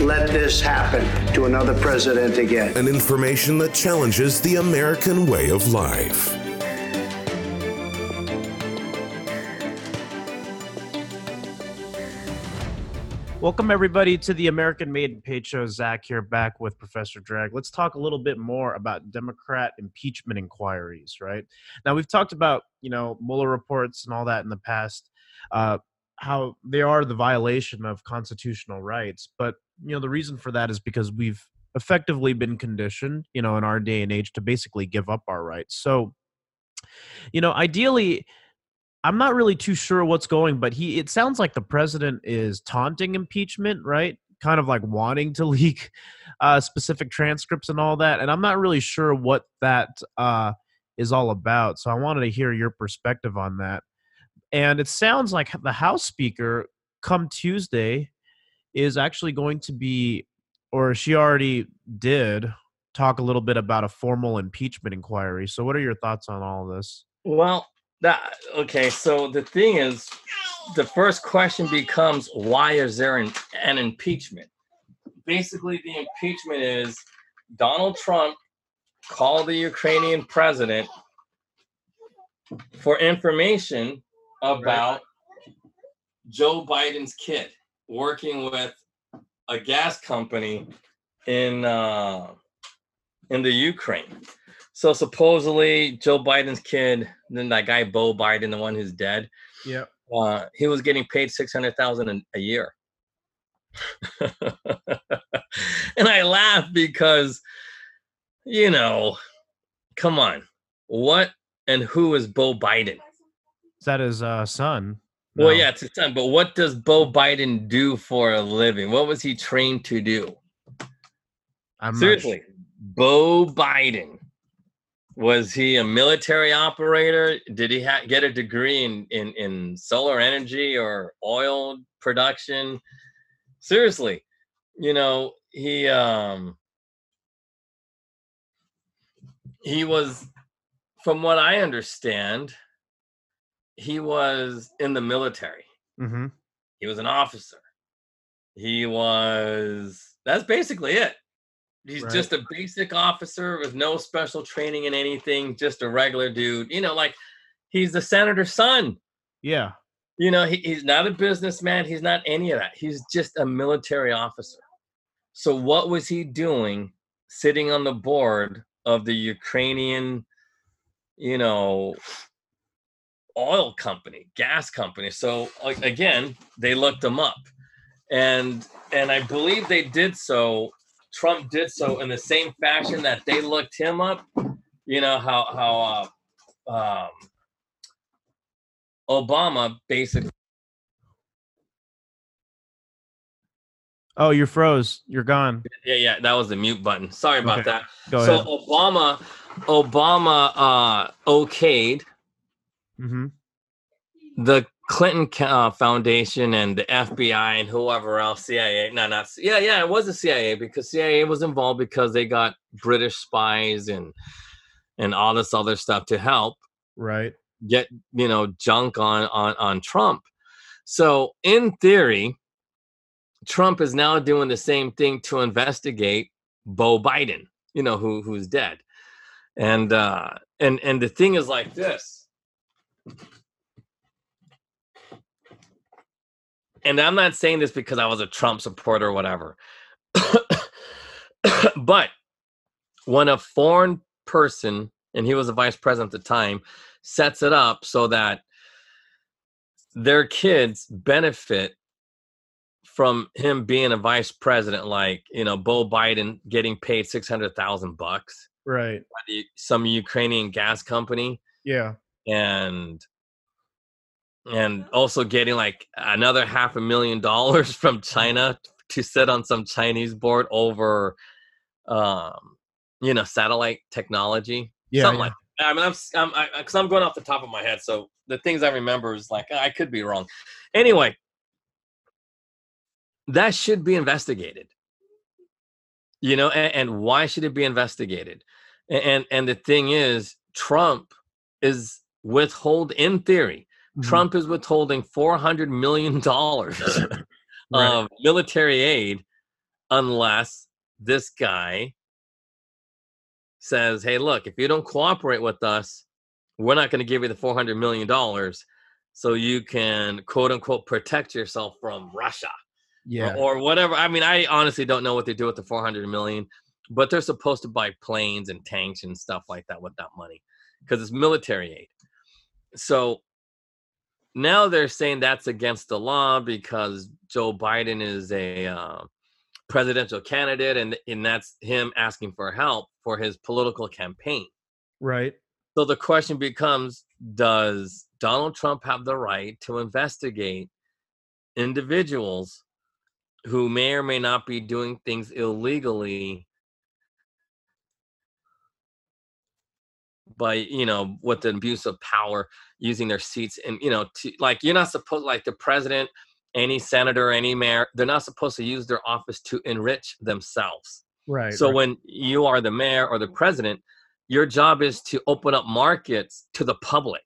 let this happen to another president again. And information that challenges the American way of life. Welcome everybody to the American Made and Paid Show. Zach here, back with Professor Drag. Let's talk a little bit more about Democrat impeachment inquiries. Right now, we've talked about you know Mueller reports and all that in the past, uh, how they are the violation of constitutional rights. But you know the reason for that is because we've effectively been conditioned, you know, in our day and age to basically give up our rights. So, you know, ideally I'm not really too sure what's going, but he it sounds like the president is taunting impeachment, right? Kind of like wanting to leak uh, specific transcripts and all that. And I'm not really sure what that uh, is all about. So I wanted to hear your perspective on that. And it sounds like the House Speaker, come Tuesday, is actually going to be, or she already did, talk a little bit about a formal impeachment inquiry. So, what are your thoughts on all of this? Well, that okay. So the thing is, the first question becomes, why is there an, an impeachment? Basically, the impeachment is Donald Trump called the Ukrainian president for information about Joe Biden's kid working with a gas company in uh, in the Ukraine. So supposedly Joe Biden's kid, then that guy Bo Biden, the one who's dead. Yeah. Uh, he was getting paid six hundred thousand a year. and I laugh because, you know, come on, what and who is Bo Biden? Is that his uh, son? No. Well, yeah, it's his son. But what does Bo Biden do for a living? What was he trained to do? I'm Seriously, Bo Biden was he a military operator? Did he ha- get a degree in, in in solar energy or oil production? Seriously, you know he um he was, from what I understand, he was in the military. Mm-hmm. He was an officer. He was. That's basically it. He's right. just a basic officer with no special training in anything, just a regular dude. You know, like he's the senator's son. Yeah. You know, he, he's not a businessman. He's not any of that. He's just a military officer. So, what was he doing sitting on the board of the Ukrainian, you know, oil company, gas company? So, like, again, they looked him up. And and I believe they did so Trump did so in the same fashion that they looked him up. You know how how uh, um, Obama basically. Oh, you froze. You're gone. Yeah, yeah, that was the mute button. Sorry about okay. that. Go so ahead. Obama, Obama uh, okayed mm-hmm. the Clinton uh, Foundation and the FBI and whoever else, CIA. No, not yeah, yeah. It was the CIA because CIA was involved because they got British spies and and all this other stuff to help right get you know junk on on on Trump. So in theory, Trump is now doing the same thing to investigate Bo Biden, you know, who who's dead. And uh and and the thing is like this and I'm not saying this because I was a Trump supporter or whatever. but when a foreign person, and he was a vice president at the time, sets it up so that their kids benefit from him being a vice president, like you know, Bo Biden getting paid six hundred thousand bucks, right? By some Ukrainian gas company, yeah, and and also getting like another half a million dollars from China to sit on some Chinese board over, um, you know, satellite technology. Yeah, Something yeah. like. I mean, I'm I'm because I'm going off the top of my head, so the things I remember is like I could be wrong. Anyway, that should be investigated. You know, and, and why should it be investigated? And and the thing is, Trump is withhold in theory. Mhm. Trump is withholding four hundred million dollars Right. of military aid unless this guy says, "Hey, look, if you don't cooperate with us, we're not going to give you the four hundred million dollars, so you can quote unquote protect yourself from Russia yeah. or, or whatever." I mean, I honestly don't know what they do with the four hundred million, but they're supposed to buy planes and tanks and stuff like that with that money because it's military aid. So now they're saying that's against the law because Joe Biden is a uh, presidential candidate, and and that's him asking for help for his political campaign. right. So the question becomes: Does Donald Trump have the right to investigate individuals who may or may not be doing things illegally? By you know with the abuse of power using their seats and you know to like you're not supposed like the president any senator any mayor they're not supposed to use their office to enrich themselves Right. so right. when you are the mayor or the president your job is to open up markets to the public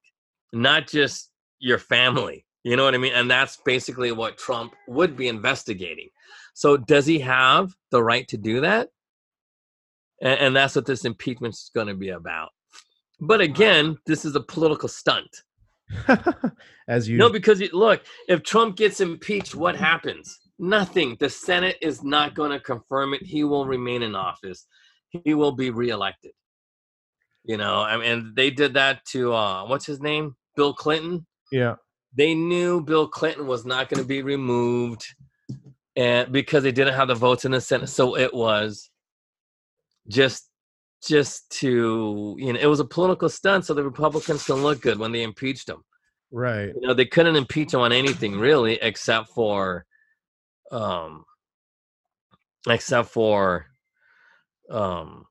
not just your family you know what i mean and that's basically what trump would be investigating so does he have the right to do that and, and that's what this impeachment is going to be about but again this is a political stunt as you no, because you, look, if Trump gets impeached, what happens? Nothing. The Senate is not going to confirm it. He will remain in office. He will be reelected. You know, I mean, they did that to uh, what's his name, Bill Clinton. yeah. They knew Bill Clinton was not going to be removed, and because they didn't have the votes in the Senate, so it was just just to you know it was a political stunt so the republicans can look good when they impeached him Right. you know they couldn't impeach him on anything really except for um except for um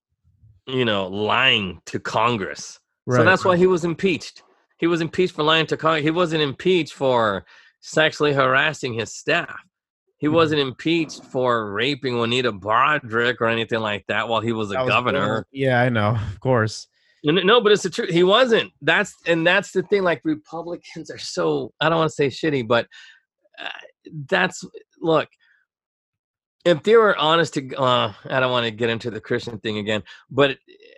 you know lying to congress Right. so that's why he was impeached he was impeached for lying to congress he wasn't impeached for sexually harassing his staff he Mhm. wasn't impeached for raping Juanita Broaddrick or anything like that while he was a was governor. Bill- Yeah, I know. Of course. No, no, but it's the truth. He wasn't. That's and that's the thing. Like Republicans are so I don't want to say shitty, but uh, that's look. If they were honest to, uh, I don't want to get into the Christian thing again. But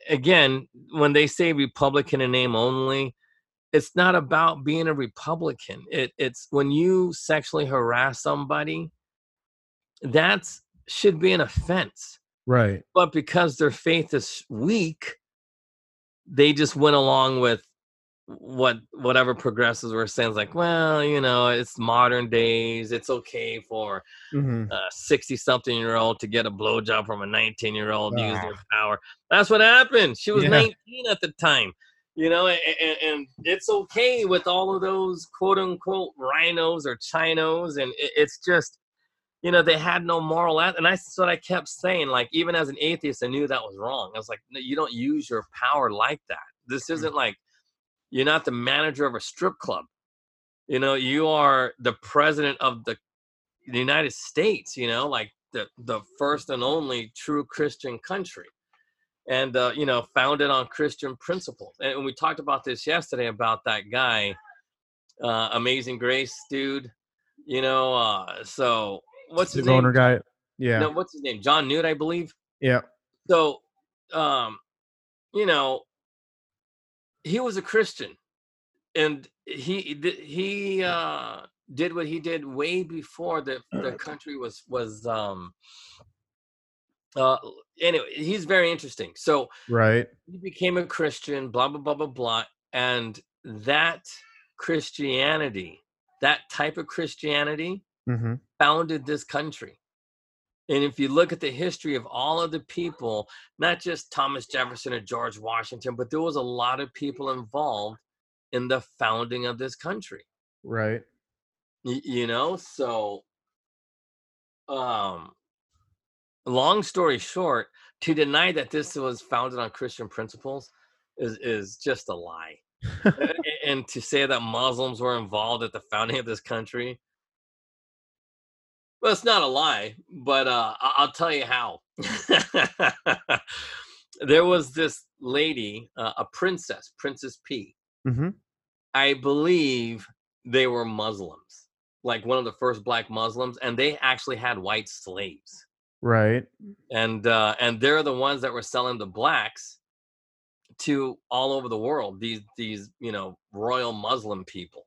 again, when they say Republican in name only, it's not about being a Republican. It, it's when you sexually harass somebody, that's should be an offense Right. but because their faith is weak they just went along with what whatever progressives were saying it's like well you know it's modern days it's okay for hmm a 60 something year old to get a blowjob from a 19 year old use their Ah. power that's what happened she was Yeah. 19 at the time you know and, and, and it's okay with all of those quote unquote RINOs or chinos and it, it's just you know they had no moral eth- and I- that's what i kept saying like even as an atheist i knew that was wrong. I was like no, you don't use your power like that. This isn't like you're not the manager of a strip club. You know you are the president of the, the united states you know like the the first and only true christian country. And uh, you know founded on christian principles. And we talked about this yesterday about that guy uh, amazing grace dude you know uh, so what's his name owner guy. Yeah. no what's his name john newt i believe Yeah. so um you know he was a christian and he he uh did what he did way before the the country was was um uh anyway he's very interesting so Right. he became a christian blah blah blah blah blah and that christianity that type of christianity hmm founded this country. And if you look at the history of all of the people, not just Thomas Jefferson or George Washington, but there was a lot of people involved in the founding of this country. Right. Y- you know, so um, long story short, to deny that this was founded on Christian principles is is just a lie. and to say that Muslims were involved at the founding of this country, well, it's not a lie, but uh, I'll tell you how. there was this lady, uh, a princess, Princess P. hmm I believe they were Muslims, like one of the first black Muslims, and they actually had white slaves. Right. and uh, and they're the ones that were selling the blacks to all over the world. These these you know royal Muslim people,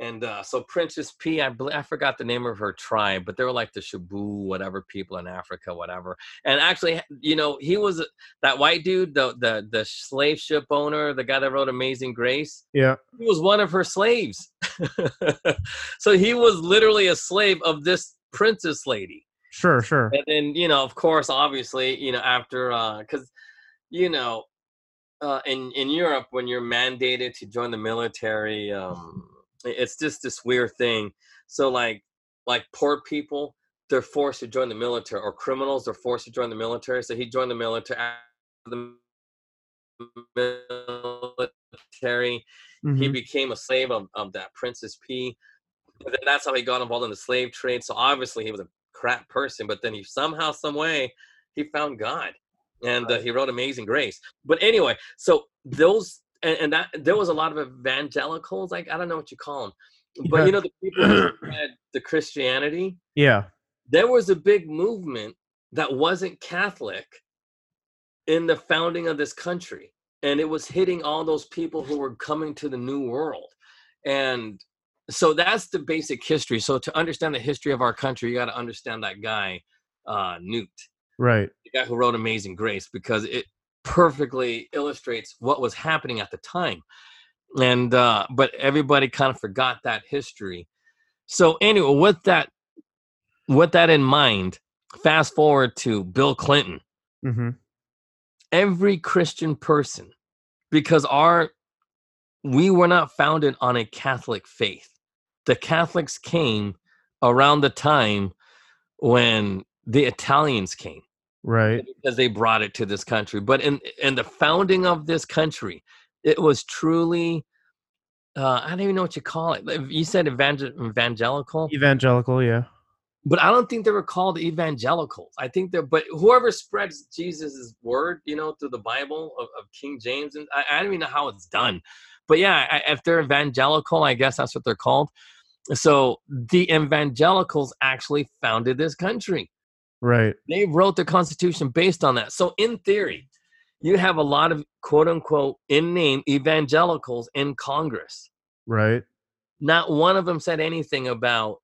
and uh, so Princess P, I believe I forgot the name of her tribe, but they were like the Shabu whatever people in Africa, whatever. And actually, you know, he was that white dude, the the the slave ship owner, the guy that wrote Amazing Grace. Yeah. He was one of her slaves, so he was literally a slave of this princess lady Sure. Sure. and then you know of course obviously you know after uh because you know uh in in europe when you're mandated to join the military um it's just this weird thing. So like like poor people they're forced to join the military or criminals are forced to join the military so he joined the military the military. He Mhm. became a slave of, of that princess p and then that's how he got involved in the slave trade so obviously he was a crap person but then he somehow some way he found god and uh, he wrote amazing grace. But anyway so those and, and that there was a lot of evangelicals like i don't know what you call them but Yeah. you know the people who spread the christianity Yeah. there was a big movement that wasn't catholic in the founding of this country and it was hitting all those people who were coming to the new world and so that's the basic history so to understand the history of our country you got to understand that guy uh newt Right. the guy who wrote amazing grace because it perfectly illustrates what was happening at the time and uh but everybody kind of forgot that history. So anyway with that with that in mind fast forward to bill clinton. Hmm every Christian person because our we were not founded on a Catholic faith. The Catholics came around the time when the Italians came Right. because they brought it to this country. But in in the founding of this country, it was truly uh, I don't even know what you call it. You said evangel- evangelical Evangelical. Yeah. but I don't think they were called evangelicals. I think they're, but whoever spreads Jesus' word, you know, through the Bible of, of King James, and I, I don't even know how it's done. But yeah, I, if they're evangelical, I guess that's what they're called. So the evangelicals actually founded this country. Right. They wrote the Constitution based on that. So in theory, you have a lot of quote unquote in name evangelicals in Congress. Right. Not one of them said anything about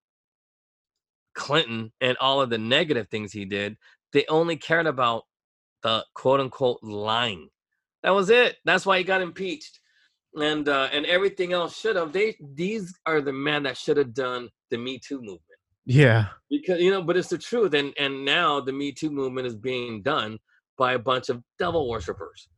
Clinton and all of the negative things he did. They only cared about the quote unquote lying. That was it. That's why he got impeached. And uh, and everything else should have. They these are the men that should have done the Me Too movement Yeah. because you know. But it's the truth. And and now the Me Too movement is being done by a bunch of devil worshippers.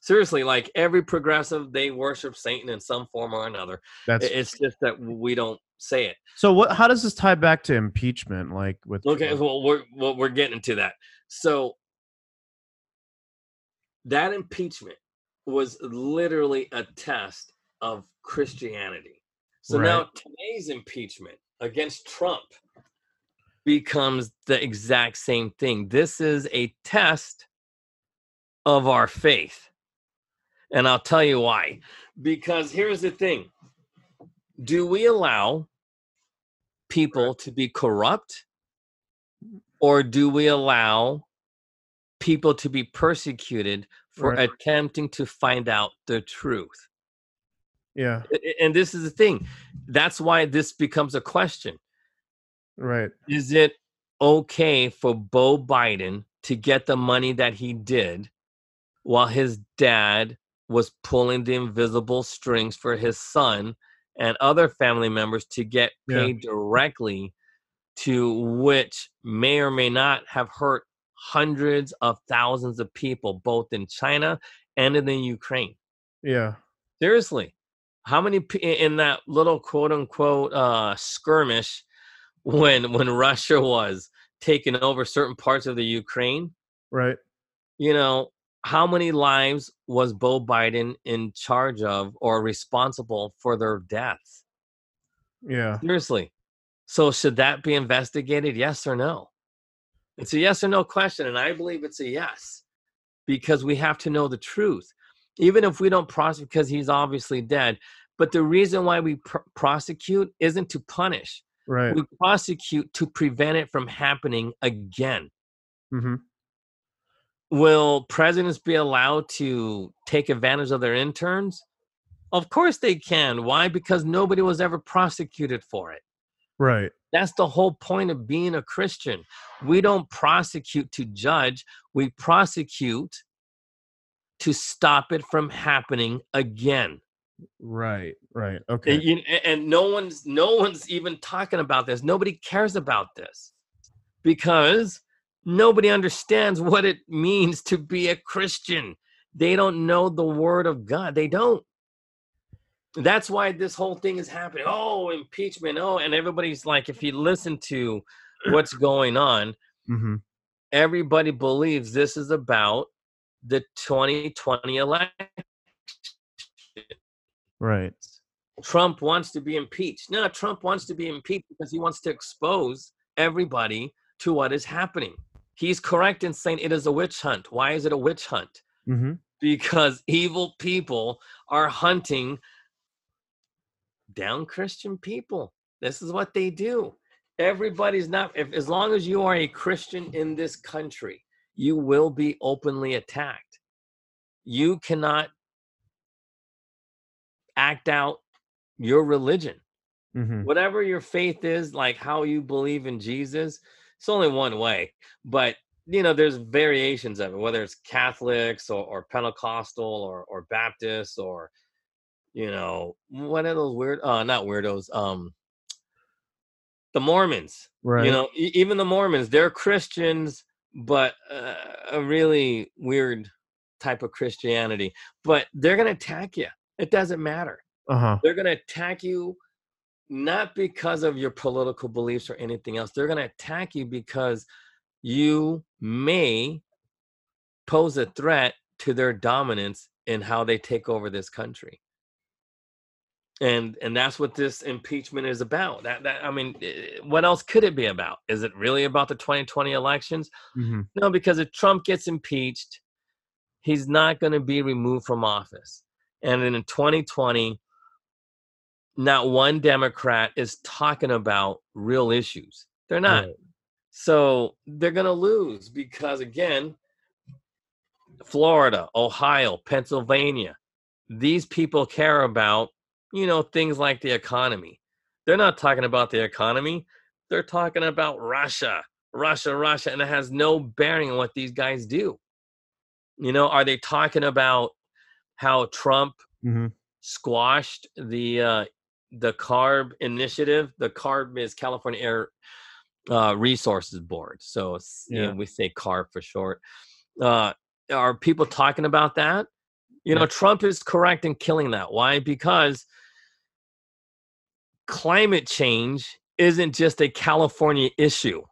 Seriously, like every progressive, they worship Satan in some form or another. That's It's just that we don't say it. so. What? How does this tie back to impeachment? Like with Okay, well, we're well, we're getting to that. So that impeachment was literally a test of Christianity. So now today's impeachment against Trump becomes the exact same thing. This is a test of our faith. And I'll tell you why. Because here's the thing do we allow people to be corrupt or do we allow people to be persecuted for Right. attempting to find out the truth Yeah. And this is the thing that's why this becomes a question Right. is it okay for Bo Biden to get the money that he did while his dad was pulling the invisible strings for his son and other family members to get Yeah. paid directly to which may or may not have hurt hundreds of thousands of people both in China and in the Ukraine Yeah. Seriously, how many in that little quote unquote uh, skirmish when when Russia was taking over certain parts of the Ukraine. Right. You know, how many lives was Bo Biden in charge of or responsible for their deaths? Yeah. Seriously. So should that be investigated? Yes or no? It's a yes or no question, and I believe it's a yes because we have to know the truth, even if we don't prosecute because he's obviously dead. But the reason why we pr- prosecute isn't to punish. Right. We prosecute to prevent it from happening again. Mm-hmm. Will presidents be allowed to take advantage of their interns? Of course they can. Why? Because nobody was ever prosecuted for it. Right. That's the whole point of being a Christian. We don't prosecute to judge, we prosecute to stop it from happening again. Right. Right. And, Okay. you- and no one's no one's even talking about this. Nobody cares about this because nobody understands what it means to be a Christian. They don't know the word of God. They don't. That's why this whole thing is happening. Oh, impeachment. Oh, and everybody's like, if you listen to what's going on, Mm-hmm. everybody believes this is about the 2020 election. Right. Trump wants to be impeached. No, Trump wants to be impeached because he wants to expose everybody to what is happening. He's correct in saying it is a witch hunt. Why is it a witch hunt? Mm-hmm. Because evil people are hunting down Christian people. This is what they do. Everybody's not, if, as long as you are a Christian in this country, you will be openly attacked. You cannot act out your religion Mm-hmm. whatever your faith is, like how you believe in Jesus, it's only one way. But you know, there's variations of it, whether it's Catholics or, or Pentecostal or or Baptists or you know, what are those weird uh not weirdos, um the Mormons. Right. You know, even the Mormons, they're Christians, but uh, a really weird type of Christianity. But they're gonna attack you. It doesn't matter Uh huh. they're going to attack you not because of your political beliefs or anything else. They're going to attack you because you may pose a threat to their dominance in how they take over this country. And and that's what this impeachment is about. That that I mean, eh, what else could it be about? Is it really about the 2020 elections? Mm-hmm. No, because if Trump gets impeached, he's not going to be removed from office. And in 2020, not one Democrat is talking about real issues. They're not. Right. So they're going to lose because, again, Florida, Ohio, Pennsylvania, these people care about, you know, things like the economy. They're not talking about the economy. They're talking about Russia, Russia, Russia, and it has no bearing on what these guys do. You know, are they talking about how Trump Mm-hmm. squashed the uh, the CARB initiative? The CARB is California Air uh, Resources Board, so it's, you know, we say CARB for short. Uh, are people talking about that? You know, Yeah. Trump is correct in killing that. Why? Because climate change isn't just a California issue.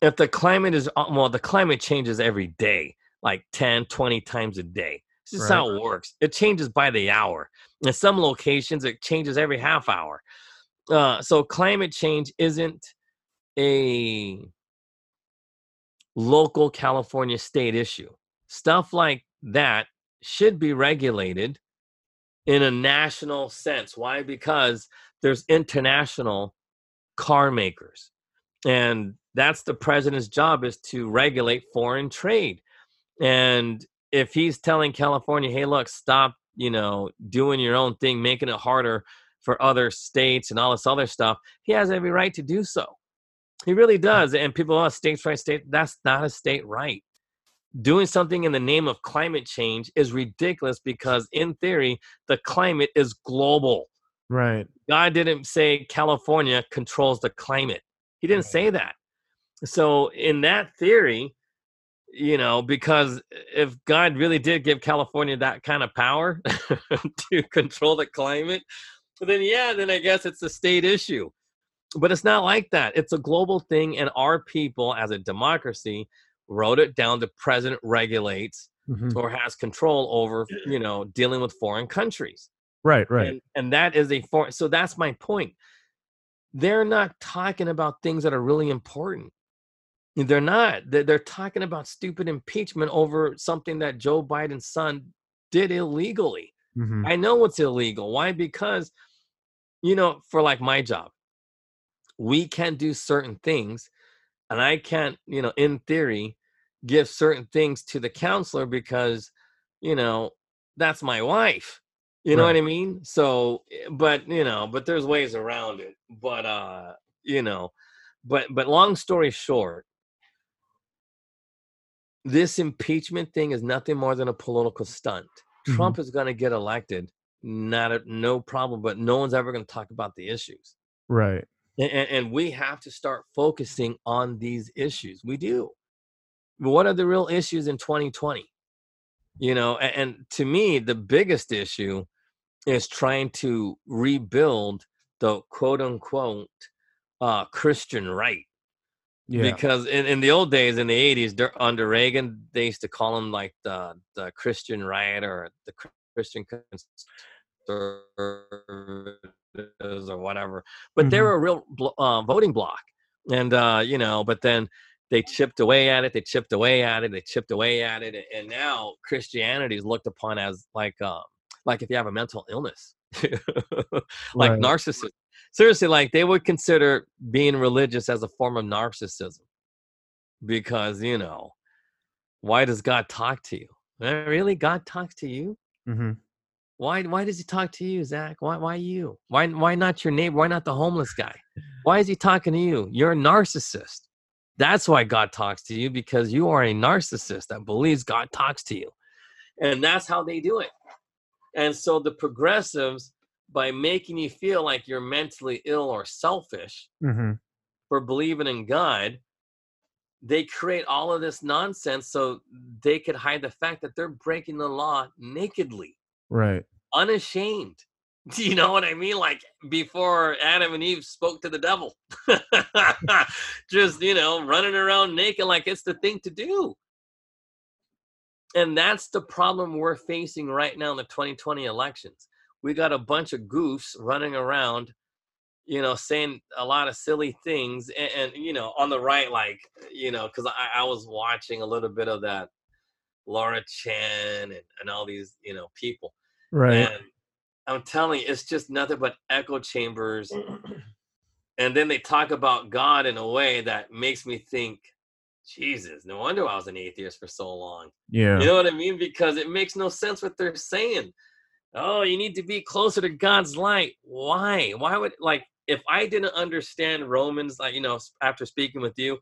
If the climate is, uh, well, the climate changes every day, like 10, 20 times a day. This is how it works. It changes by the hour. In some locations, it changes every half hour. Uh, so climate change isn't a local California state issue. Stuff like that should be regulated in a national sense. Why? Because there's international car makers. And that's the president's job is to regulate foreign trade. And if he's telling California, hey, look, stop, you know, doing your own thing, making it harder for other states and all this other stuff, he has every right to do so. He really hmm. does. And people, oh, states right, state, that's not a state right. Doing something in the name of climate change is ridiculous because, in theory, the climate is global. Right. God didn't say California controls the climate. He didn't say that. So, in that theory, you know, because if God really did give California that kind of power to control the climate, then yeah, then I guess it's a state issue. but it's not like that. It's a global thing, and our people, as a democracy, wrote it down. The president regulates Mhm. or has control over, you know, dealing with foreign countries. Right, right. And, and that is a form. So that's my point. They're not talking about things that are really important. They're not. They're, they're talking about stupid impeachment over something that Joe Biden's son did illegally. Mhm. I know it's illegal. Why? Because, you know, for like my job, we can do certain things, and I can't, you know, in theory, give certain things to the counselor because, you know, that's my wife. You know Right. what I mean? So, eh, but you know, but there's ways around it. But uh, you know, but but long story short, this impeachment thing is nothing more than a political stunt. Mhm. Trump is going to get elected, not a, no problem, but no one's ever going to talk about the issues. Right. And, and, and we have to start focusing on these issues. We do. What are the real issues in 2020? You know, and, and to me, the biggest issue is trying to rebuild the quote unquote uh, Christian right Yeah. because in, in the old days in the 80s under reagan they used to call them like the the christian right or the christian conservatives or whatever but they Mhm. were a real uh, voting block and uh you know but then they chipped away at it they chipped away at it they chipped away at it and now christianity is looked upon as like um like if you have a mental illness. Like Right. narcissism seriously like they would consider being religious as a form of narcissism because you know why does god talk to you? Eh, really? God talks to you? Mm-hmm. why why does he talk to you zach? Why why you? Why why not your neighbor? Why not the homeless guy? Why is he talking to you? You're a narcissist that's why god talks to you because you are a narcissist that believes god talks to you and that's how they do it and so the progressives by making you feel like you're mentally ill or selfish hmm for believing in God, they create all of this nonsense so they could hide the fact that they're breaking the law nakedly, Right. unashamed. Do you know what I mean? Like before Adam and Eve spoke to the devil, just, you know, running around naked like it's the thing to do. And that's the problem we're facing right now in the 2020 elections. We got a bunch of goofs running around you know, saying a lot of silly things, and, and you know, on the right, like you know, because I, I was watching a little bit of that Laura Chen and, and all these you know people, Right. and I'm telling you, it's just nothing but echo chambers. and then they talk about God in a way that makes me think, Jesus, no wonder I was an atheist for so long. yeah. You know what I mean? Because it makes no sense what they're saying. Oh, you need to be closer to God's light. Why? Why would like if I didn't understand Romans, like you know, after speaking with you,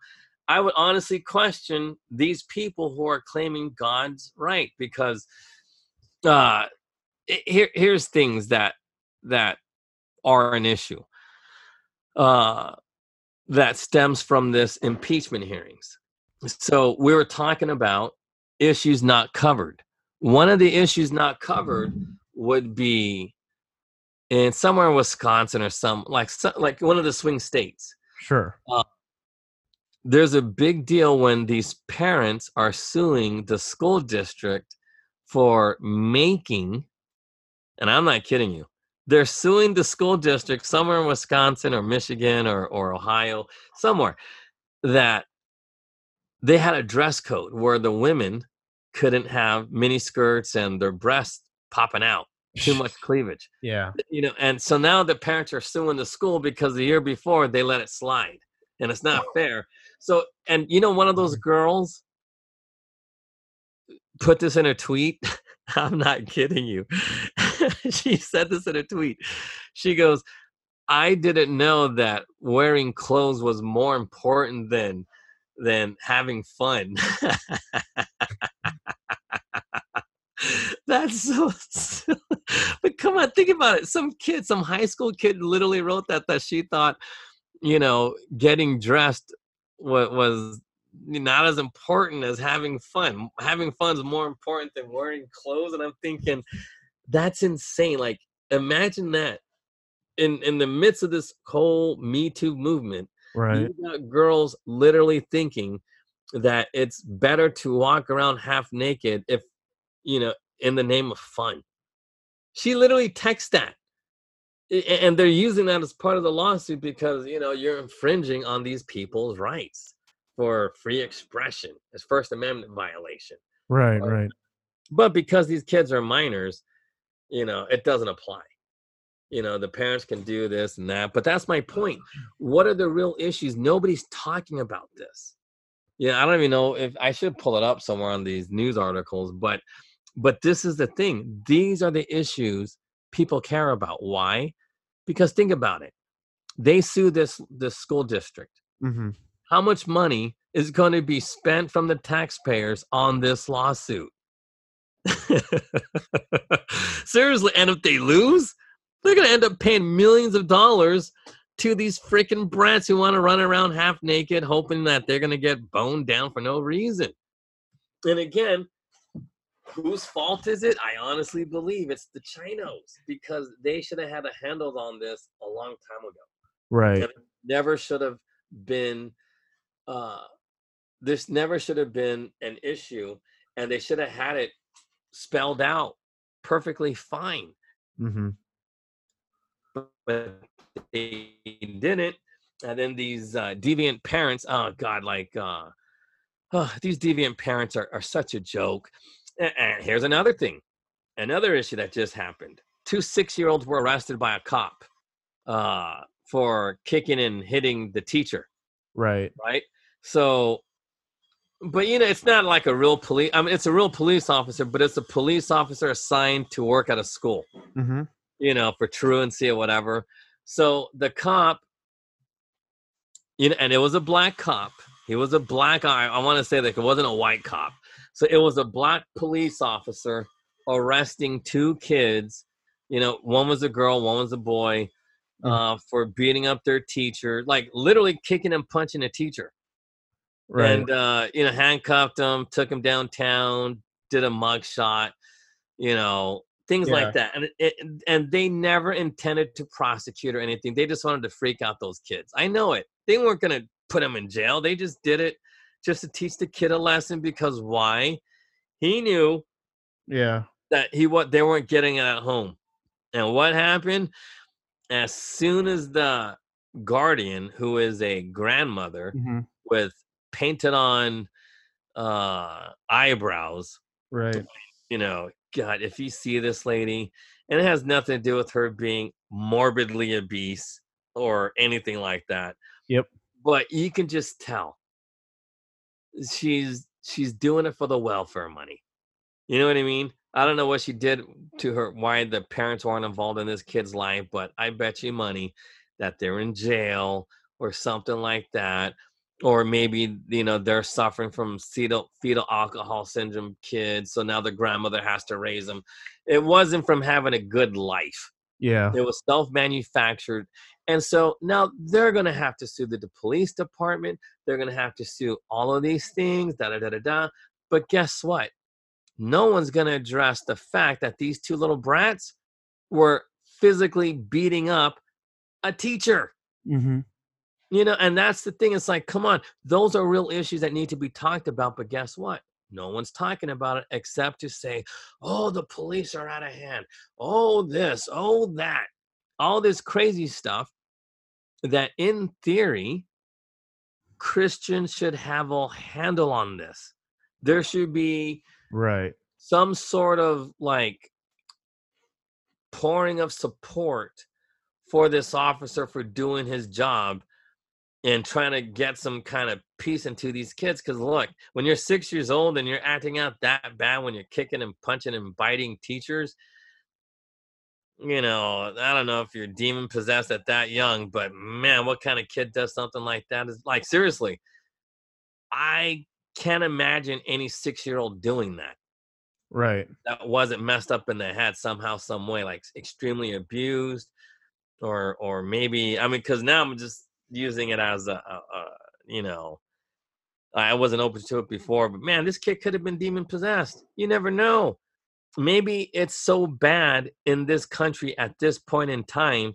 I would honestly question these people who are claiming God's right because uh here here's things that that are an issue. Uh that stems from this impeachment hearings. So we were talking about issues not covered. One of the issues not covered would be in somewhere in Wisconsin or some like like one of the swing states. Sure. There's a big deal when these parents are suing the school district for making and I'm not kidding you. They're suing the school district somewhere in Wisconsin or Michigan or, or Ohio, somewhere that they had a dress code where the women couldn't have mini skirts and their breasts popping out, too much cleavage. Yeah. You know, and so now the parents are suing the school because the year before they let it slide. And it's not oh. fair. So and you know one of those mm-hmm. girls put this in a tweet. I'm not kidding you. she said this in a tweet. She goes, I didn't know that wearing clothes was more important than than having fun. That's so. But come on, think about it. Some kid, some high school kid literally wrote that that she thought, you know, getting dressed was, was not as important as having fun. Having fun is more important than wearing clothes. And I'm thinking, that's insane. Like, imagine that. in in the midst of this whole Me Too movement, Right. you got girls literally thinking that it's better to walk around half naked if you know in the name of fun. She literally texts that. And they're using that as part of the lawsuit because you know you're infringing on these people's rights for free expression. It's First Amendment violation. Right. Right. Right. But because these kids are minors, you know, it doesn't apply. You know, the parents can do this and that. But that's my point. What are the real issues? Nobody's talking about this. Yeah, I don't even know if I should pull it up somewhere on these news articles, but but this is the thing. These are the issues people care about. Why? Because think about it. They sue this this school district. Mm-hmm. How much money is going to be spent from the taxpayers on this lawsuit? Seriously, and if they lose, they're going to end up paying millions of dollars to these freaking brats who want to run around half naked, hoping that they're going to get boned down for no reason. And again, whose fault is it? I honestly believe it's the Chinos because they should have had a handle on this a long time ago Right. never should have been uh this never should have been an issue and they should have had it spelled out perfectly fine Mm-hmm. but they didn't and then these uh, deviant parents oh god like uh oh, these deviant parents are, are such a joke A- and here's another thing another issue that just happened two six year olds were arrested by a cop uh for kicking and hitting the teacher Right. right? So, but you know, it's not like a real police. I mean, it's a real police officer, but it's a police officer assigned to work at a school, Mm-hmm. you know, for truancy or whatever. So the cop, you know, and it was a black cop. He was a black. I, I want to say that it wasn't a white cop. So it was a black police officer arresting two kids. You know, one was a girl, one was a boy, Mm. uh, for beating up their teacher, like literally kicking and punching a teacher Right. and uh, you know handcuffed him, took him downtown, did a mug shot, you know things Yeah. like that, and it, and they never intended to prosecute or anything. They just wanted to freak out those kids. I know it. They weren't gonna put him in jail. They just did it just to teach the kid a lesson because why? He knew yeah. that he what they weren't getting it at home. And what happened? As soon as the guardian, who is a grandmother Mm-hmm. with painted on uh eyebrows, Right. you know, God, if you see this lady, and it has nothing to do with her being morbidly obese or anything like that. Yep. But you can just tell she's she's doing it for the welfare money. You know what I mean? I don't know what she did to her, why the parents weren't involved in this kid's life, but I bet you money that they're in jail or something like that. Or maybe, you know, they're suffering from fetal, fetal alcohol syndrome kids. So now the grandmother has to raise them. It wasn't from having a good life. Yeah. It was self manufactured. And so now they're going to have to sue the, police department. They're going to have to sue all of these things, da da da da da. But guess what? No one's going to address the fact that these two little brats were physically beating up a teacher. Mm-hmm. You know, and that's the thing. It's like, come on, those are real issues that need to be talked about. But guess what? No one's talking about it except to say, oh, the police are out of hand. Oh, this, oh, that. All this crazy stuff that, in theory, Christians should have a handle on this. There should be Right. some sort of like pouring of support for this officer for doing his job and trying to get some kind of peace into these kids. Because look, when you're six years old and you're acting out that bad, when you're kicking and punching and biting teachers, you know, I don't know if you're demon possessed at that young, but man, what kind of kid does something like that? Is like seriously, I can't imagine any six year old doing that Right. that wasn't messed up in the head somehow, some way, like extremely abused, or or maybe I mean, because now I'm just using it as a, a, a you know, I wasn't open to it before, but man, this kid could have been demon possessed. You never know. Maybe it's so bad in this country at this point in time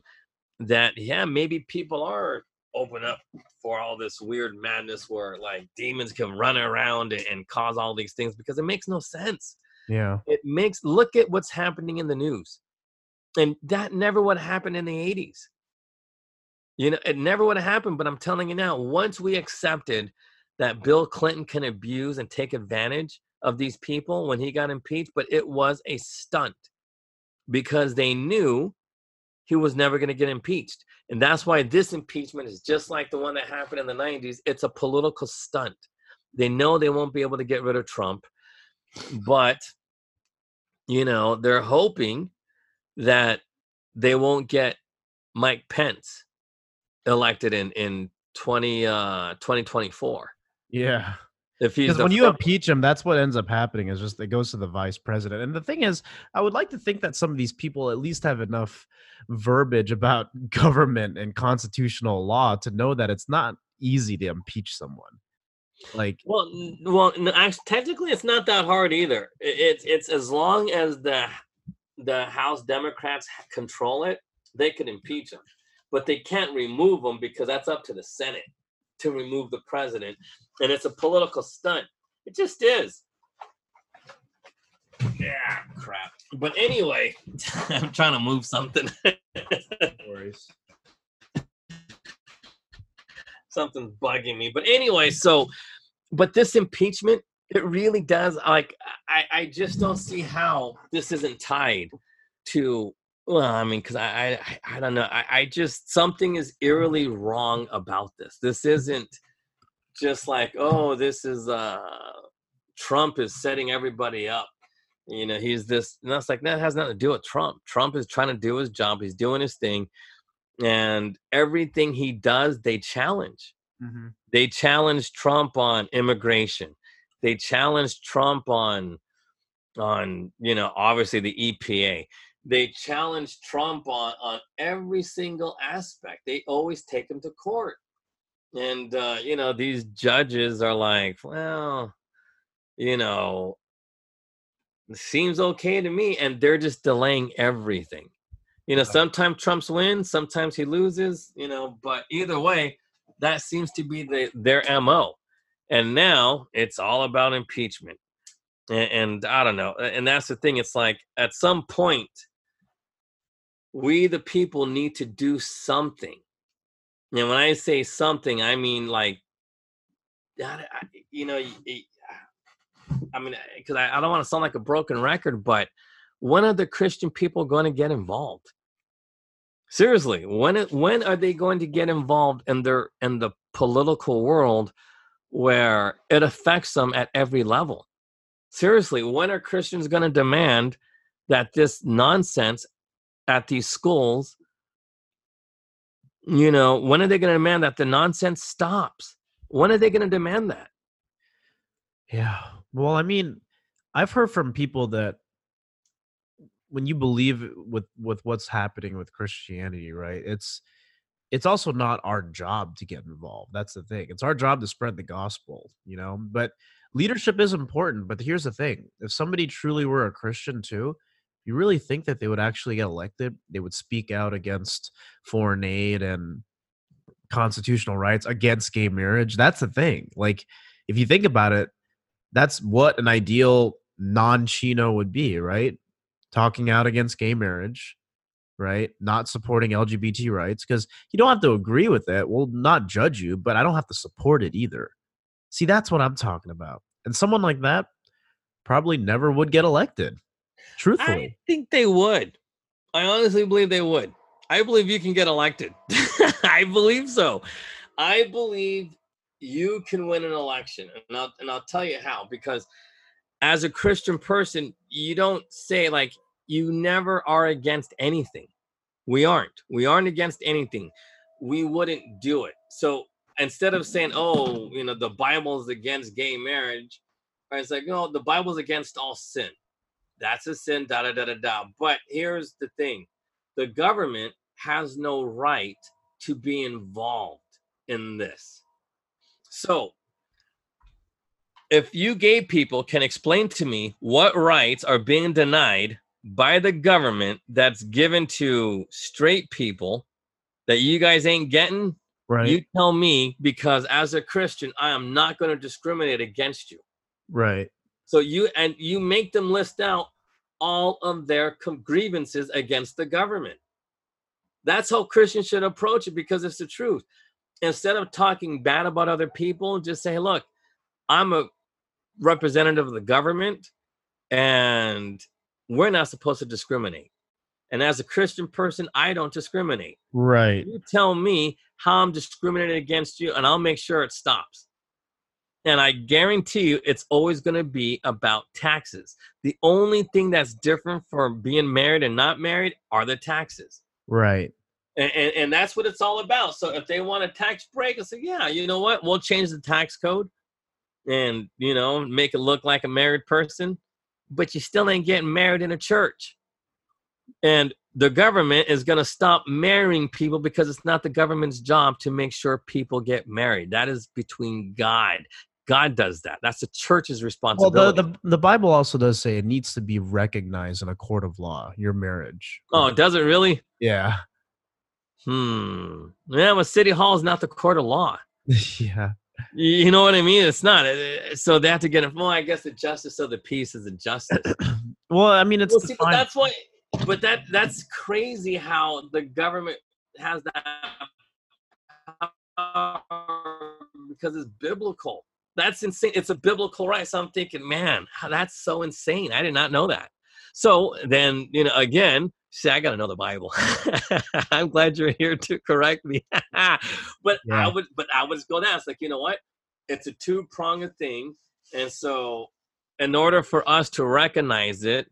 that yeah, maybe people are open up for all this weird madness where like demons can run around and, and cause all these things because it makes no sense. Yeah. It makes look at what's happening in the news. And that never would happen in the 80s. You know, it never would have happened, but I'm telling you now, once we accepted that Bill Clinton can abuse and take advantage of these people when he got impeached, but it was a stunt because they knew he was never going to get impeached. And that's why this impeachment is just like the one that happened in the 90s. It's a political stunt. They know they won't be able to get rid of Trump, but, you know, they're hoping that they won't get Mike Pence elected in, in 20, uh, 2024. Yeah. If he's when you impeach him, that's what ends up happening. Is just it goes to the vice president. And the thing is, I would like to think that some of these people at least have enough verbiage about government and constitutional law to know that it's not easy to impeach someone. Like, Well, well, actually, technically, it's not that hard either. It's it's as long as the the House Democrats control it, they can impeach him, but they can't remove him because that's up to the Senate to remove the president, and it's a political stunt. It just is. Yeah, crap. But anyway, I'm trying to move something. Worries. something's bugging me. But anyway, so but this impeachment, it really does like I, I just don't see how this isn't tied to well, I mean, because I, I I don't know. I, I just something is eerily wrong about this. This isn't just like, oh, this is uh Trump is setting everybody up. You know, he's this and that's like that has nothing to do with Trump. Trump is trying to do his job, he's doing his thing, and everything he does, they challenge they challenged Trump on immigration. They challenged Trump on on you know obviously the EPA. They challenge Trump on on every single aspect. They always take him to court. And uh, you know these judges are like, well, you know, it seems okay to me and they're just delaying everything. You know, sometimes Trump's wins, sometimes he loses, you know, but either way, that seems to be the, their mo and now it's all about impeachment and, and i don't know and that's the thing it's like at some point we the people need to do something. And when i say something i mean like I- you know I mean because I, I don't want to sound like a broken record but when are the christian people going to get involved? Seriously when when are they going to get involved in their in the political world where it affects them at every level? Seriously when are christians going to demand that this nonsense at these schools you know when are they going to demand that the nonsense stops when are they going to demand that Yeah. Well, I mean, I've heard from people that when you believe with with what's happening with Christianity, right? It's it's also not our job to get involved. That's the thing. It's our job to spread the gospel, you know? But leadership is important, but here's the thing. If somebody truly were a Christian too, you really think that they would actually get elected? They would speak out against foreign aid and constitutional rights against gay marriage. That's the thing. Like if you think about it, that's what an ideal non-chino would be right talking out against gay marriage right not supporting lgbt rights because you don't have to agree with it we'll not judge you but i don't have to support it either see that's what i'm talking about and someone like that probably never would get elected truthfully I think they would. I honestly believe they would. I believe you can get elected. I believe so. I believe you can win an election, and I'll and I'll tell you how. Because as a Christian person, you don't say like you never are against anything. We aren't. We aren't against anything. We wouldn't do it. So instead of saying, "Oh, you know, the Bible's against gay marriage," it's like, "No, the Bible's against all sin." That's a sin, da da da da da. But here's the thing the government has no right to be involved in this. So, if you gay people can explain to me what rights are being denied by the government that's given to straight people that you guys ain't getting, Right. you tell me because as a Christian, I am not going to discriminate against you. right. So you and you make them list out all of their grievances against the government. That's how Christians should approach it because it's the truth. Instead of talking bad about other people, just say, "Look, I'm a representative of the government, and we're not supposed to discriminate. And as a Christian person, I don't discriminate. Right. You tell me how I'm discriminating against you, and I'll make sure it stops." And I guarantee you, it's always going to be about taxes. The only thing that's different from being married and not married are the taxes. Right. And, and, and that's what it's all about. So if they want a tax break, I say, yeah, you know what? We'll change the tax code and, you know, make it look like a married person, but you still ain't getting married in a church. And the government is going to stop marrying people because it's not the government's job to make sure people get married. That is between God. God does that. That's the church's Well, responsibility. the, the the Bible also does say it needs to be recognized in a court of law. Your marriage. oh, it does it really? Yeah. Hmm. Yeah, but City Hall is not the court of law. yeah. You know what I mean? It's not. Uh, So they have to get it. Well, I guess the justice of the peace is the justice. Well, I mean, it's well, see, but that's why. But that that's crazy how the government has that because it's biblical. That's insane. It's a biblical right. So I'm thinking, man, that's so insane. I did not know that. So then, you know, again, see, I got to know the Bible. I'm glad you're here to correct me. but I Yeah. would, but I would just go down. It's like, you know what? It's a two pronged thing, and so in order for us to recognize it,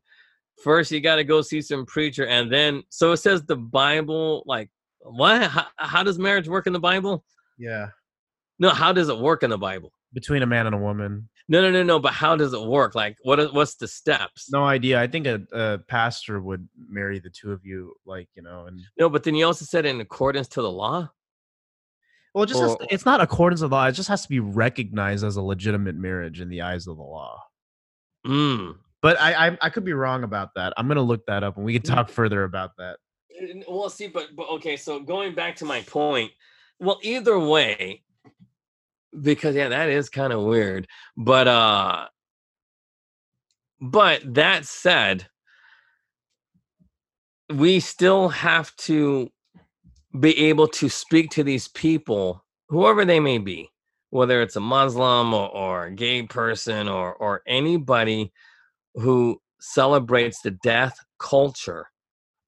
first you got to go see some preacher, and then so it says the Bible. Like, what? How, how does marriage work in the Bible? yeah. No, how does it work in the Bible? Between a man and a woman. No, no, no, no. But how does it work? Like, what? What's the steps? No idea. I think a, a pastor would marry the two of you, like you know, and No, but then you also said in accordance to the law. well, it just has Or- to- it's not accordance to the law. It just has to be recognized as a legitimate marriage in the eyes of the law. Mm. But I I, I could be wrong about that. I'm gonna look that up, and we can talk further about that. Well, see, but but okay. So going back to my point, well, either way, because yeah, that is kind of weird. But uh, but that said, we still have to be able to speak to these people, whoever they may be, whether it's a Muslim or, or a gay person or or anybody who celebrates the death culture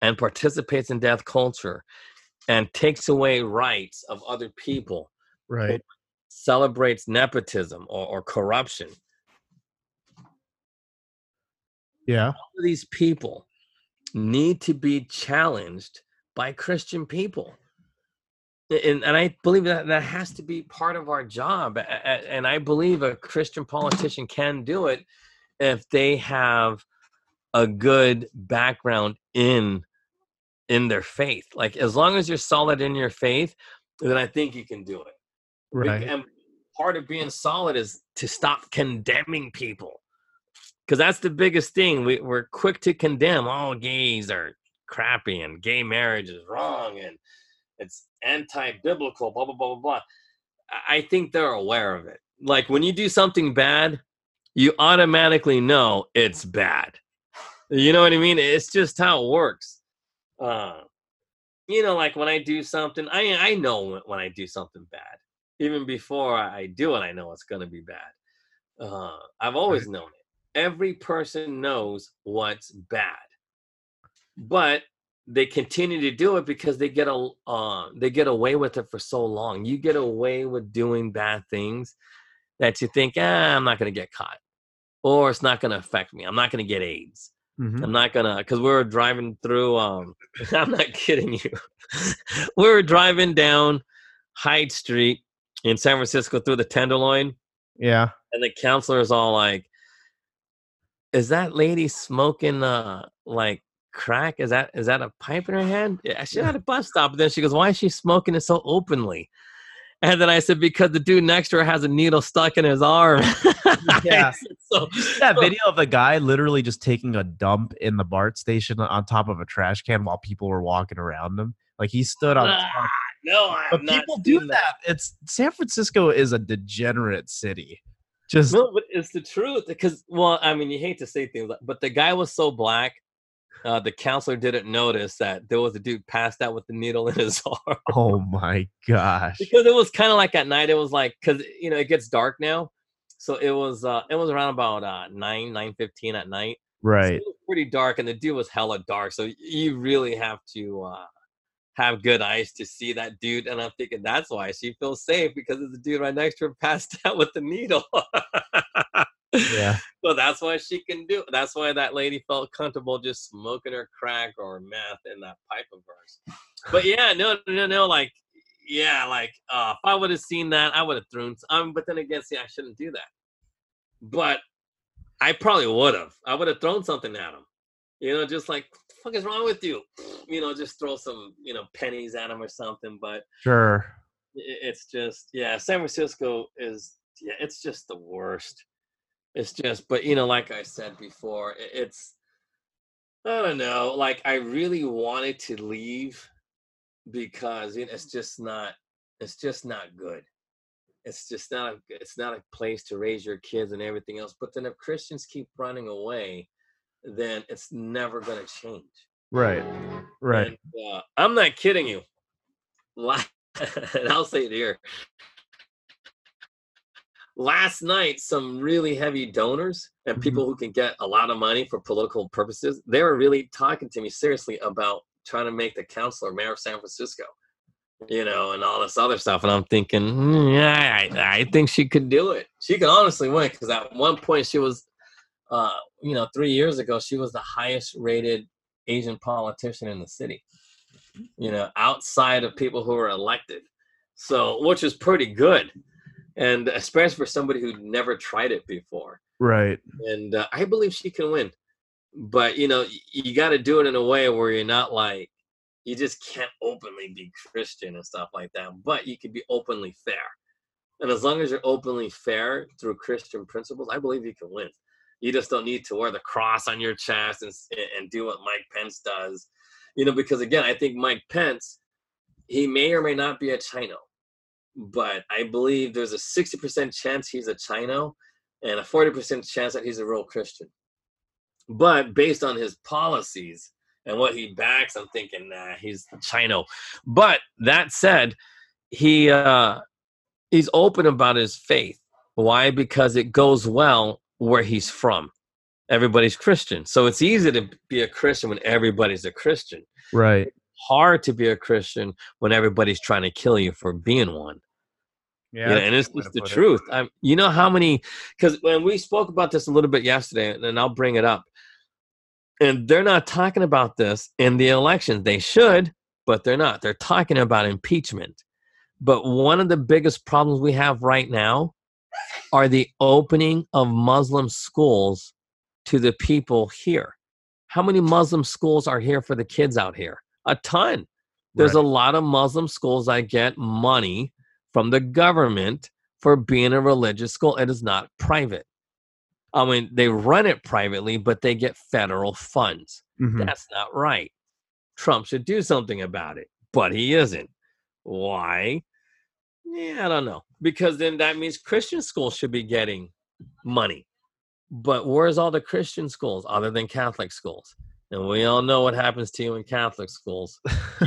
and participates in death culture and takes away rights of other people, Right. Celebrates nepotism or, or corruption. Yeah. All these people need to be challenged by Christian people. And, and I believe that that has to be part of our job. And I believe a Christian politician can do it if they have a good background in in their faith. Like as long as you're solid in your faith, then I think you can do it. Right. And part of being solid is to stop condemning people. Because that's the biggest thing. We, we're quick to condemn. Oh, gays are crappy and gay marriage is wrong and it's anti biblical, blah, blah, blah, blah, blah. I- think they're aware of it. Like when you do something bad, you automatically know it's bad. You know what I mean? It's just how it works. Uh, you know, like when I do something, I I know when I do something bad. Even before I do it, I know it's gonna be bad. Uh, I've always known it. Every person knows what's bad, but they continue to do it because they get a uh, they get away with it for so long. You get away with doing bad things that you think, ah, I'm not gonna get caught, or it's not gonna affect me. I'm not gonna get AIDS. Mhm. I'm not gonna because we were driving through. Um, I'm not kidding you. we were driving down Hyde Street in San Francisco through the Tenderloin, Yeah. and the counselor is all like, "Is that lady smoking uh like crack? Is that is that a pipe in her hand?" Yeah, she had a bus stop, and then she goes, "Why is she smoking it so openly?" And then I said, "Because the dude next to her has a needle stuck in his arm." Yeah. so That video of the guy literally just taking a dump in the BART station on top of a trash can while people were walking around him Like he stood on top. No, I have But not people do seen that. It's San Francisco is a degenerate city. Just No, but it's the truth because, well, I mean, you hate to say things, like, but the guy was so black. Uh, the counselor didn't notice that there was a dude passed out with the needle in his arm oh my gosh. because it was kind of like at night. It was like because you know it gets dark now, so it was uh it was around about uh nine nine fifteen at night. So Right. it was pretty dark, and the dude was hella dark. So you really have to uh have good eyes to see that dude. And I'm thinking that's why she feels safe because there's a dude right next to her passed out with the needle. Yeah. So that's why she can do. That's why that lady felt comfortable just smoking her crack or meth in that pipe of hers. But yeah, no, no, no, like yeah, like uh, if I would have seen that, I would have thrown. Um, but then again, see, I shouldn't do that. But I probably would have. I would have thrown something at him. You know, just like what the fuck is wrong with you? You know, just throw some you know pennies at him or something. But Sure. it's just yeah san francisco is yeah it's just the worst it's just but you know like i said before it's i don't know like i really wanted to leave because you know, it's just not it's just not good it's just not a, it's not a place to raise your kids and everything else but then if christians keep running away then it's never going to change Right. Right. and, uh, I'm not kidding you. And I'll say it here. Last night, some really heavy donors and Mhm. people who can get a lot of money for political purposes, they were really talking to me seriously about trying to make the counselor mayor of San Francisco, you know, and all this other stuff. And I'm thinking, "Hmm, yeah, I, I think she could do it. She could honestly win because at one point she was, uh, you know, three years ago, she was the highest rated Asian politician in the city, you know, outside of people who were elected. So, which is pretty good. And especially for somebody who never tried it before. Right. And uh, I believe she can win. But, you know, you got to do it in a way where you're not like, you just can't openly be Christian and stuff like that. But you can be openly fair. And as long as you're openly fair through Christian principles, I believe you can win. You just don't need to wear the cross on your chest and, and do what Mike Pence does. You know, because again, I think Mike Pence, he may or may not be a Chino, but I believe there's a 60% chance he's a Chino and a 40% chance that he's a real Christian. But based on his policies and what he backs, I'm thinking, nah, he's Chino. But that said, he uh he's open about his faith. Why? Because it goes well where he's from. Everybody's Christian. So it's easy to be a Christian when everybody's a Christian. Right. Hard to be a Christian when everybody's trying to kill you for being one. Yeah. And it's just the put it. truth. I'm, you know how many? Because when we spoke about this a little bit yesterday, and I'll bring it up, and they're not talking about this in the elections. They should, but they're not. They're talking about impeachment. But one of the biggest problems we have right now are the opening of Muslim schools to the people here. How many Muslim schools are here for the kids out here? A ton. There's Right. a lot of Muslim schools that get money from the government for being a religious school. It is not private. I mean, they run it privately, but they get federal funds. Mhm. That's not right. Trump should do something about it, but he isn't. Why? Yeah, I don't know. Because then that means Christian schools should be getting money. But where's all the Christian schools other than Catholic schools? And we all know what happens to you in Catholic schools.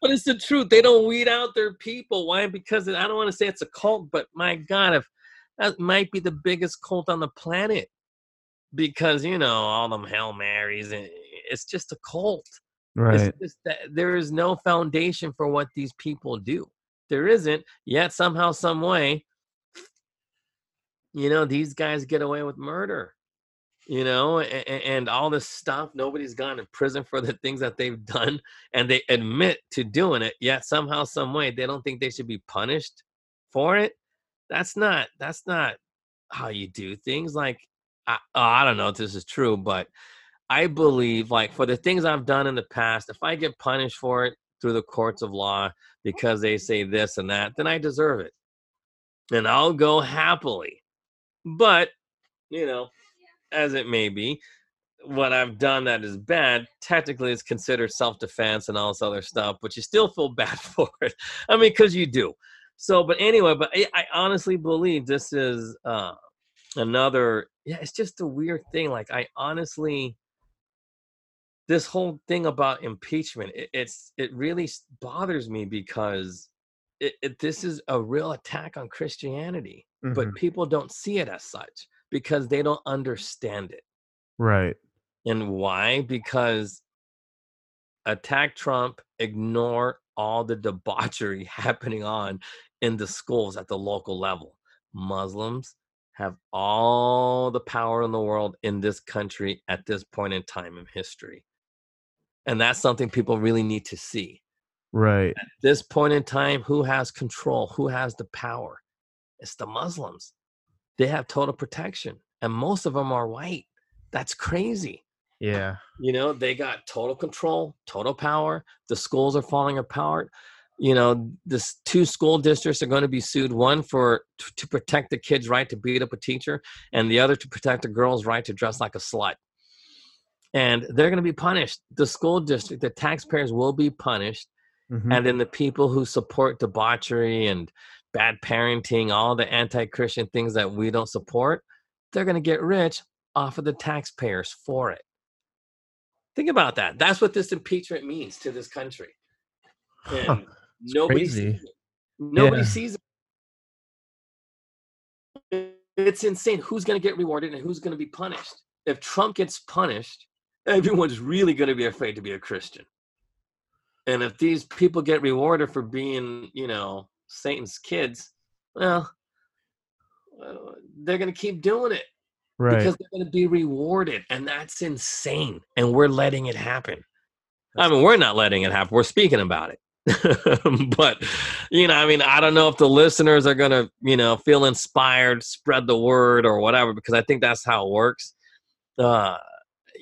But it's the truth. They don't weed out their people. Why? Because I don't want to say it's a cult, but my God, if that might be the biggest cult on the planet. Because you know all them hail marys, and it's just a cult. Right. It's just that there is no foundation for what these people do. There isn't yet. Somehow, some way, you know, these guys get away with murder. You know, and, and all this stuff. Nobody's gone to prison for the things that they've done, and they admit to doing it. Yet somehow, some way, they don't think they should be punished for it. That's not. That's not how you do things. Like, I, oh, I don't know if this is true, but I believe, like, for the things I've done in the past, if I get punished for it through the courts of law because they say this and that, then I deserve it. And I'll go happily. But, you know, as it may be, what I've done that is bad, technically is considered self defense and all this other stuff, but you still feel bad for it. I mean, because you do. So, but anyway, but I, I honestly believe this is uh, another, yeah, it's just a weird thing. Like, I honestly, this whole thing about impeachment, it, it's, it really bothers me because it, it, this is a real attack on Christianity, Mhm. but people don't see it as such because they don't understand it. right. And why? Because attack Trump, ignore all the debauchery happening on in the schools at the local level. Muslims have all the power in the world in this country at this point in time in history. And that's something people really need to see. Right. At this point in time, who has control? Who has the power? It's the Muslims. They have total protection, and most of them are white. That's crazy. Yeah. You know, they got total control, total power. The schools are falling apart. You know, this two school districts are going to be sued. One for to protect the kid's right to beat up a teacher, and the other to protect the girl's right to dress like a slut. And they're going to be punished. The school district, the taxpayers will be punished, Mhm. and then the people who support debauchery and bad parenting, all the anti-Christian things that we don't support, they're going to get rich off of the taxpayers for it. Think about that. That's what this impeachment means to this country. And nobody crazy. sees it. Nobody Yeah. sees it. It's insane. Who's going to get rewarded and who's going to be punished? If Trump gets punished, everyone's really going to be afraid to be a Christian. And if these people get rewarded for being, you know, Satan's kids, well, they're going to keep doing it Right. because they're going to be rewarded and that's insane and we're letting it happen i mean we're not letting it happen we're speaking about it but you know i mean i don't know if the listeners are going to you know feel inspired spread the word or whatever because i think that's how it works uh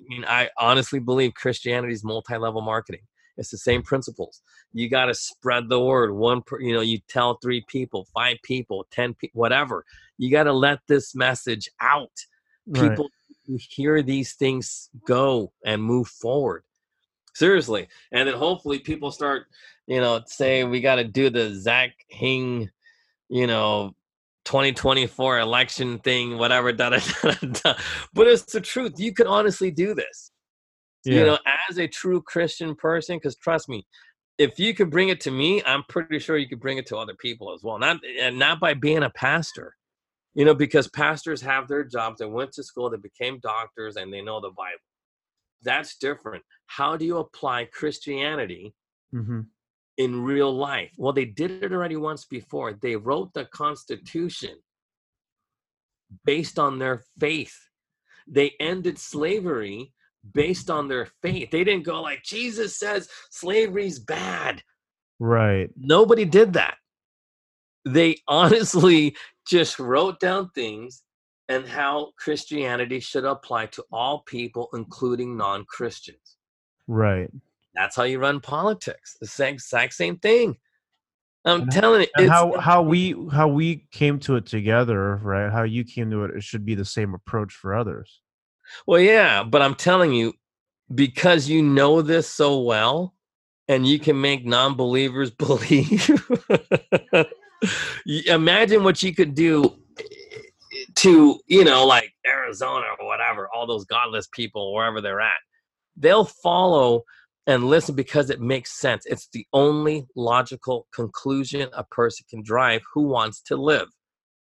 mean i honestly believe christianity is multi-level marketing. It's the same principles. You got to spread the word. One per, you know you tell three people five people ten people whatever. You got to let this message out. People who hear these things go and move forward. Seriously. And then hopefully people start you know say we got to do the zach hing you know 2024 election thing whatever da, da, da, da, but it's the truth. You can honestly do this Yeah. you know as a true christian person because trust me if you could bring it to me i'm pretty sure you could bring it to other people as well. Not and not by being a pastor you know because pastors have their jobs. They went to school they became doctors and they know the bible. That's different. How do you apply christianity hmm in real life. Well they did it already once before. They wrote the constitution based on their faith. They ended slavery based on their faith. They didn't go like jesus says slavery's bad. Right. nobody did that. They honestly just wrote down things and how christianity should apply to all people including non-christians. Right. That's how you run politics the same exact same thing i'm And telling you how how we how we came to it together, right? How you came to it, it should be the same approach for others. well yeah but i'm telling you because you know this so well and you can make non-believers believe imagine what you could do to you know like arizona or whatever all those godless people wherever they're at they'll follow and listen because it makes sense it's the only logical conclusion a person can drive who wants to live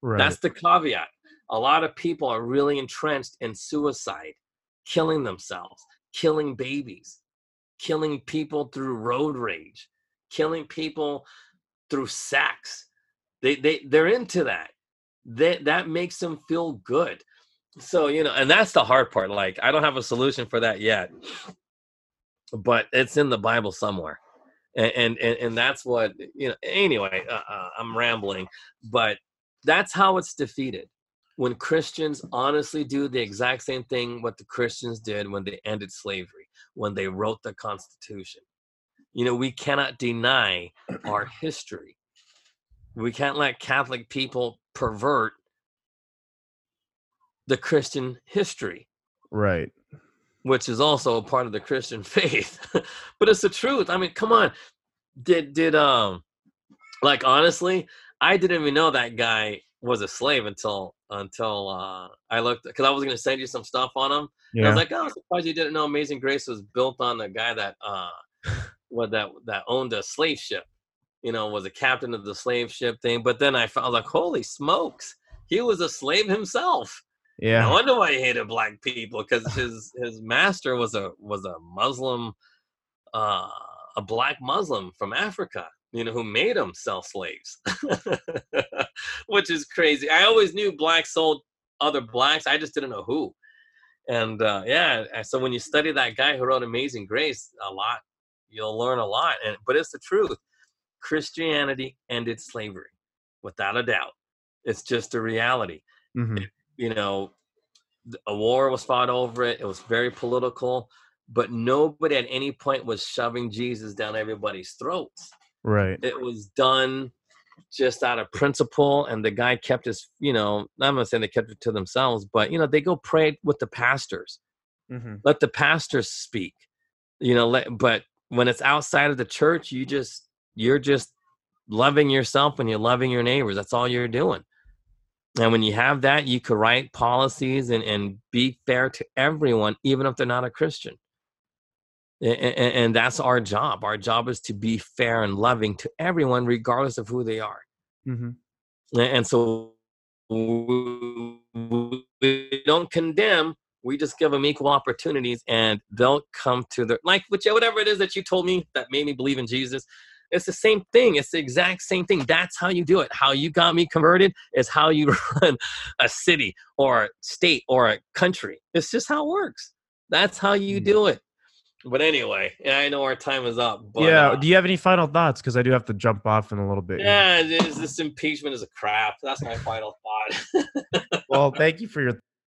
Right. that's the caveat. A lot of people are really entrenched in suicide, killing themselves, killing babies, killing people through road rage, killing people through sex. They they they're into that. That that makes them feel good. So, you know, and that's the hard part. Like I don't have a solution for that yet. But it's in the Bible somewhere. And and and, that's what, you know, anyway, uh, uh, I'm rambling, but that's how it's defeated when christians honestly do the exact same thing what the christians did when they ended slavery when they wrote the constitution you know we cannot deny our history we can't let catholic people pervert the christian history right. Which is also a part of the Christian faith. but it's the truth. I mean, come on. Did did um like honestly, I didn't even know that guy was a slave until until uh I looked because I was gonna send you some stuff on him. And I was like, oh, I'm surprised you didn't know Amazing Grace was built on the guy that uh what that that owned a slave ship. You know, was a captain of the slave ship thing. But then I found like, holy smokes, he was a slave himself. No Yeah. wonder why he hated black people because his his master was a was a Muslim, uh, a black Muslim from Africa. You know who made him sell slaves, which is crazy. I always knew blacks sold other blacks. I just didn't know who. And uh, yeah, so when you study that guy who wrote Amazing Grace, a lot you'll learn a lot. And but it's the truth. Christianity ended slavery, without a doubt. It's just a reality hmm you know, a war was fought over it. It was very political, but nobody at any point was shoving Jesus down everybody's throats. Right. It was done just out of principle, and the guy kept his, you know, I'm not saying they kept it to themselves, but you know, they go pray with the pastors. hmm Let the pastors speak. You know, let but when it's outside of the church, you just you're just loving yourself and you're loving your neighbors. That's all you're doing. And when you have that, you could write policies and, and be fair to everyone, even if they're not a Christian. And, and that's our job. Our job is to be fair and loving to everyone, regardless of who they are. hmm A- And so we we don't condemn. We just give them equal opportunities, and they'll come to the like which whatever it is that you told me that made me believe in Jesus. It's the same thing. It's the exact same thing. That's how you do it. How you got me converted is how you run a city or a state or a country. It's just how it works. That's how you Mm. do it. But anyway, I know our time is up. But, yeah. uh, Do you have any final thoughts? Because I do have to jump off in a little bit. yeah, this, this impeachment is a crap. That's my final thought. Well, thank you for your